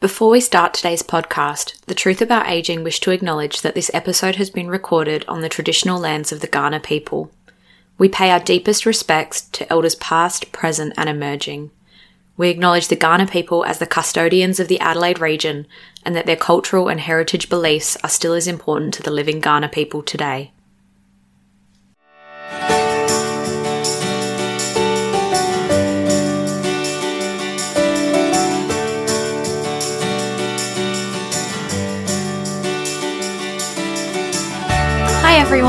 Before we start today's podcast, The Truth About Aging wish to acknowledge that this episode has been recorded on the traditional lands of the Kaurna people. We pay our deepest respects to elders past, present, and emerging. We acknowledge the Kaurna people as the custodians of the Adelaide region and that their cultural and heritage beliefs are still as important to the living Kaurna people today.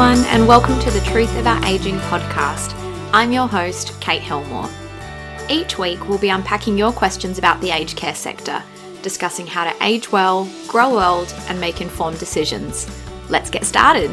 Everyone, and welcome to the Truth About Aging podcast. I'm your host, Kate Helmore. Each week, we'll be unpacking your questions about the aged care sector, discussing how to age well, grow old, and make informed decisions. Let's get started.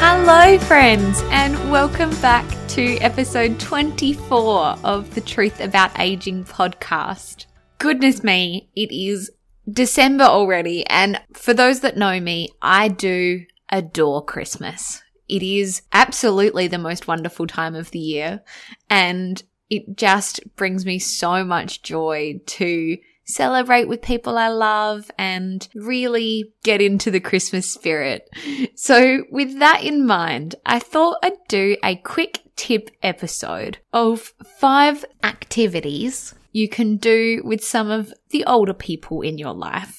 Hello, friends, and welcome back to episode 24 of the Truth About Aging podcast. Goodness me, it is December already. And for those that know me, I do adore Christmas. It is absolutely the most wonderful time of the year. And it just brings me so much joy to celebrate with people I love and really get into the Christmas spirit. So with that in mind, I thought I'd do a quick tip episode of five activities you can do with some of the older people in your life.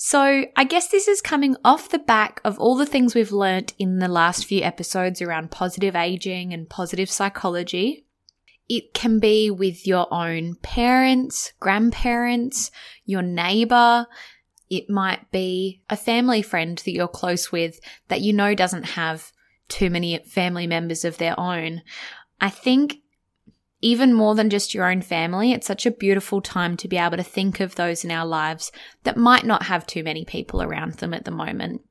So, I guess this is coming off the back of all the things we've learnt in the last few episodes around positive aging and positive psychology. It can be with your own parents, grandparents, your neighbor. It might be a family friend that you're close with that you know doesn't have too many family members of their own. I think even more than just your own family, it's such a beautiful time to be able to think of those in our lives that might not have too many people around them at the moment.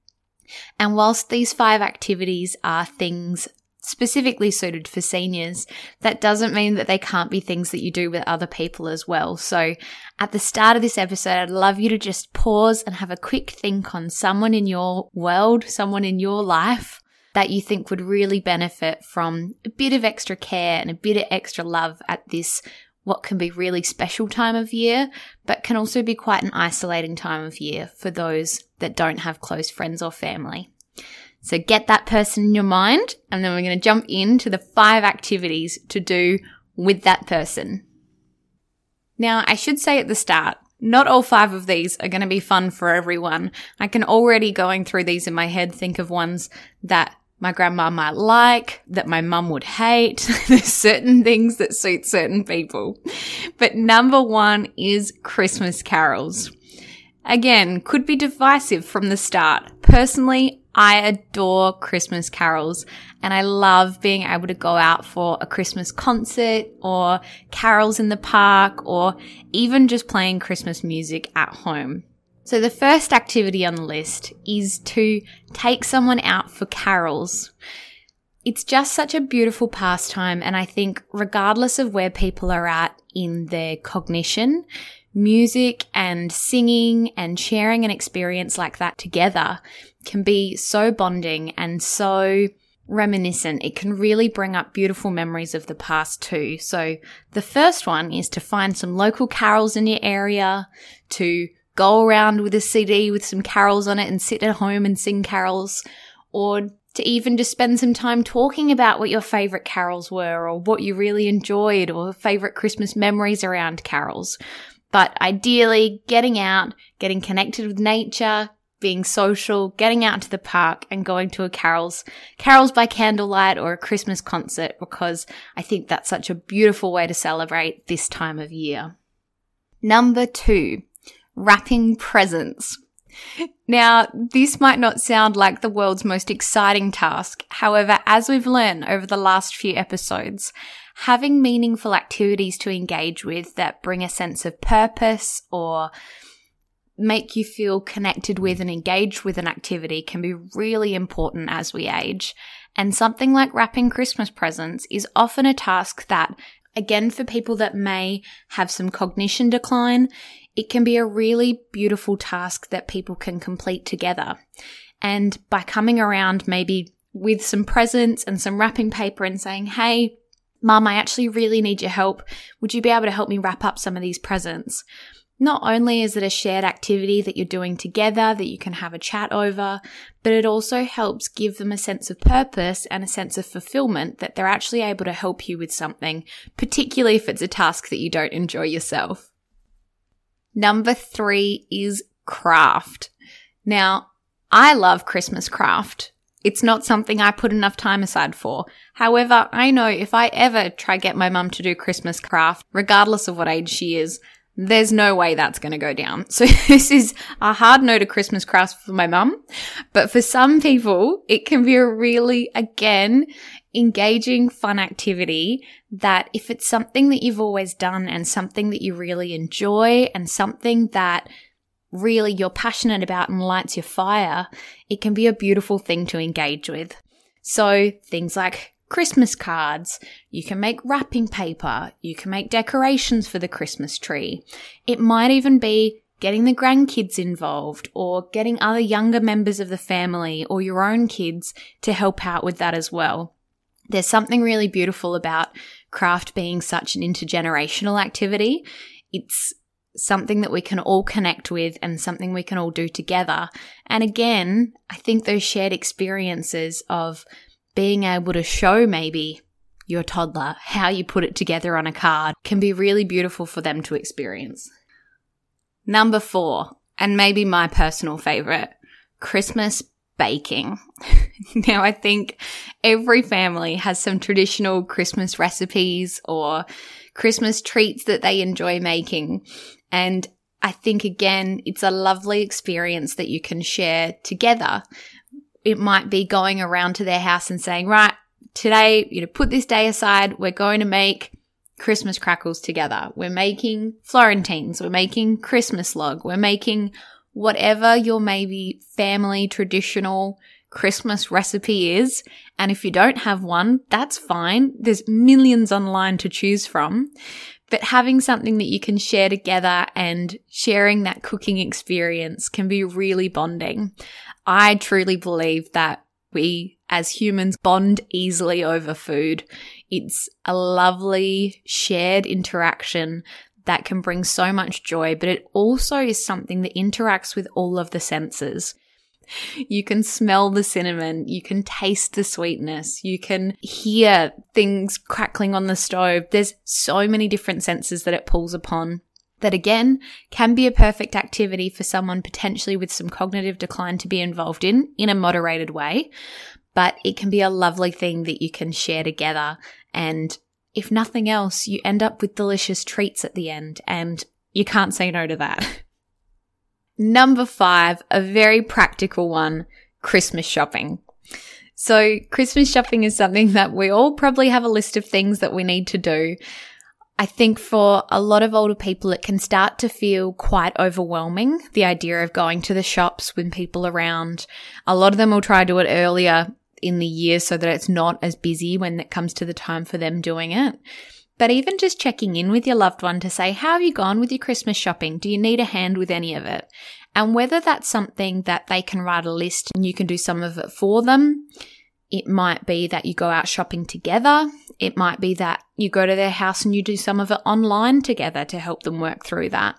And whilst these five activities are things specifically suited for seniors, that doesn't mean that they can't be things that you do with other people as well. So at the start of this episode, I'd love you to just pause and have a quick think on someone in your world, someone in your life that you think would really benefit from a bit of extra care and a bit of extra love at this what can be really special time of year, but can also be quite an isolating time of year for those that don't have close friends or family. So get that person in your mind, and then we're going to jump into the five activities to do with that person. Now, I should say at the start, not all five of these are going to be fun for everyone. I can already going through these in my head think of ones that my grandma might like, that my mum would hate. There's certain things that suit certain people. But number one is Christmas carols. Again, could be divisive from the start. Personally, I adore Christmas carols and I love being able to go out for a Christmas concert or carols in the park or even just playing Christmas music at home. So the first activity on the list is to take someone out for carols. It's just such a beautiful pastime. And I think regardless of where people are at in their cognition, music and singing and sharing an experience like that together can be so bonding and so reminiscent. It can really bring up beautiful memories of the past too. So the first one is to find some local carols in your area, to go around with a CD with some carols on it and sit at home and sing carols, or to even just spend some time talking about what your favorite carols were or what you really enjoyed or favorite Christmas memories around carols. But ideally, getting out, getting connected with nature, being social, getting out to the park and going to a carols, carols by candlelight or a Christmas concert because I think that's such a beautiful way to celebrate this time of year. Number two, wrapping presents. Now, this might not sound like the world's most exciting task. However, as we've learned over the last few episodes, having meaningful activities to engage with that bring a sense of purpose or make you feel connected with and engaged with an activity can be really important as we age. And something like wrapping Christmas presents is often a task that, again, for people that may have some cognition decline, it can be a really beautiful task that people can complete together. And by coming around maybe with some presents and some wrapping paper and saying, hey, Mum, I actually really need your help. Would you be able to help me wrap up some of these presents? Not only is it a shared activity that you're doing together that you can have a chat over, but it also helps give them a sense of purpose and a sense of fulfillment that they're actually able to help you with something, particularly if it's a task that you don't enjoy yourself. Number three is craft. Now, I love Christmas craft. It's not something I put enough time aside for. However, I know if I ever try get my mum to do Christmas craft, regardless of what age she is, there's no way that's going to go down. So this is a hard no to Christmas crafts for my mum. But for some people, it can be a really, again, engaging, fun activity that if it's something that you've always done and something that you really enjoy and something that really you're passionate about and lights your fire, it can be a beautiful thing to engage with. So things like Christmas cards. You can make wrapping paper. You can make decorations for the Christmas tree. It might even be getting the grandkids involved or getting other younger members of the family or your own kids to help out with that as well. There's something really beautiful about craft being such an intergenerational activity. It's something that we can all connect with and something we can all do together. And again, I think those shared experiences of being able to show maybe your toddler how you put it together on a card can be really beautiful for them to experience. Number four, and maybe my personal favorite, Christmas baking. now, I think every family has some traditional Christmas recipes or Christmas treats that they enjoy making. And I think again, it's a lovely experience that you can share together it might be going around to their house and saying, right, today, you know, put this day aside. We're going to make Christmas crackles together. We're making Florentines. We're making Christmas log. We're making whatever your maybe family traditional Christmas recipe is. And if you don't have one, that's fine. There's millions online to choose from. But having something that you can share together and sharing that cooking experience can be really bonding. I truly believe that we as humans bond easily over food. It's a lovely shared interaction that can bring so much joy, but it also is something that interacts with all of the senses. You can smell the cinnamon, you can taste the sweetness, you can hear things crackling on the stove. There's so many different senses that it pulls upon that again can be a perfect activity for someone potentially with some cognitive decline to be involved in in a moderated way. But it can be a lovely thing that you can share together. And if nothing else, you end up with delicious treats at the end and you can't say no to that. Number five, a very practical one, Christmas shopping. So Christmas shopping is something that we all probably have a list of things that we need to do. I think for a lot of older people, it can start to feel quite overwhelming. The idea of going to the shops when people are around. A lot of them will try to do it earlier in the year so that it's not as busy when it comes to the time for them doing it. But even just checking in with your loved one to say, how have you gone with your Christmas shopping? Do you need a hand with any of it? And whether that's something that they can write a list and you can do some of it for them it might be that you go out shopping together. It might be that you go to their house and you do some of it online together to help them work through that.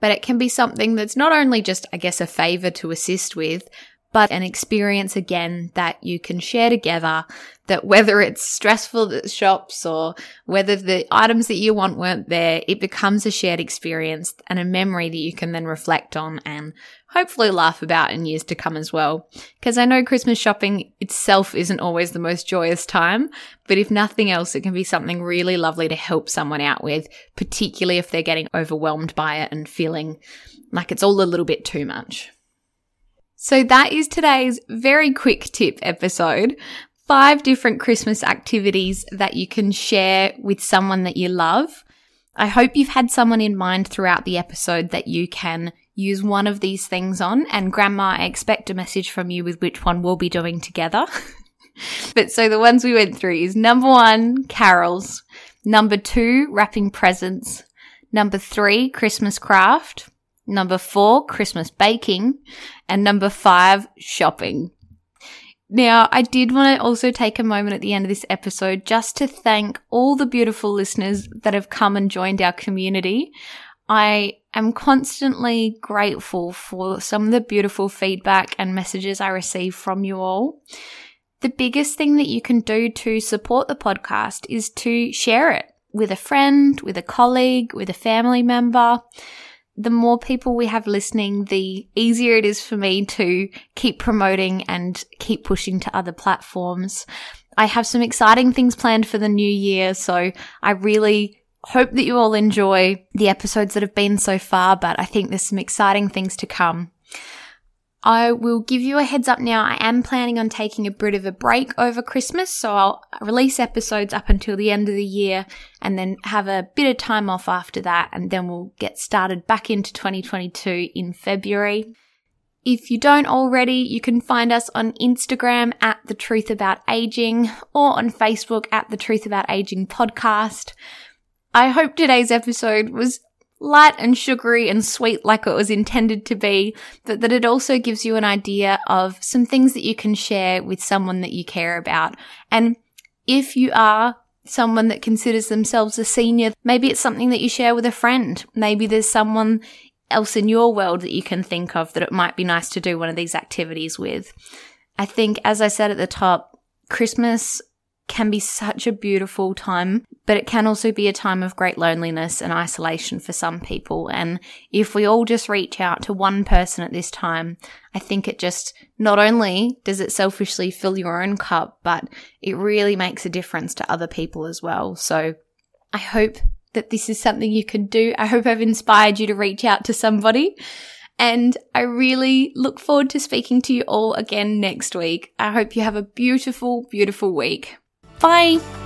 But it can be something that's not only just, I guess, a favor to assist with, but an experience again that you can share together that whether it's stressful at shops or whether the items that you want weren't there, it becomes a shared experience and a memory that you can then reflect on and hopefully laugh about in years to come as well. Because I know Christmas shopping itself isn't always the most joyous time, but if nothing else, it can be something really lovely to help someone out with, particularly if they're getting overwhelmed by it and feeling like it's all a little bit too much. So that is today's very quick tip episode. Five different Christmas activities that you can share with someone that you love. I hope you've had someone in mind throughout the episode that you can use one of these things on. And Grandma, I expect a message from you with which one we'll be doing together. but so the ones we went through is number one, carols. Number two, wrapping presents. Number three, Christmas craft. Number four, Christmas baking. And number five, shopping. Now, I did want to also take a moment at the end of this episode just to thank all the beautiful listeners that have come and joined our community. I am constantly grateful for some of the beautiful feedback and messages I receive from you all. The biggest thing that you can do to support the podcast is to share it with a friend, with a colleague, with a family member the more people we have listening, the easier it is for me to keep promoting and keep pushing to other platforms. I have some exciting things planned for the new year, so I really hope that you all enjoy the episodes that have been so far, but I think there's some exciting things to come. I will give you a heads up now. I am planning on taking a bit of a break over Christmas, so I'll release episodes up until the end of the year and then have a bit of time off after that, and then we'll get started back into 2022 in February. If you don't already, you can find us on Instagram at The Truth About Aging or on Facebook at The Truth About Aging Podcast. I hope today's episode was light and sugary and sweet like it was intended to be, but that it also gives you an idea of some things that you can share with someone that you care about. And if you are someone that considers themselves a senior, maybe it's something that you share with a friend. Maybe there's someone else in your world that you can think of that it might be nice to do one of these activities with. I think, as I said at the top, Christmas can be such a beautiful time, but it can also be a time of great loneliness and isolation for some people. And if we all just reach out to one person at this time, I think it just not only does it selfishly fill your own cup, but it really makes a difference to other people as well. So I hope that this is something you can do. I hope I've inspired you to reach out to somebody. And I really look forward to speaking to you all again next week. I hope you have a beautiful, beautiful week. Bye.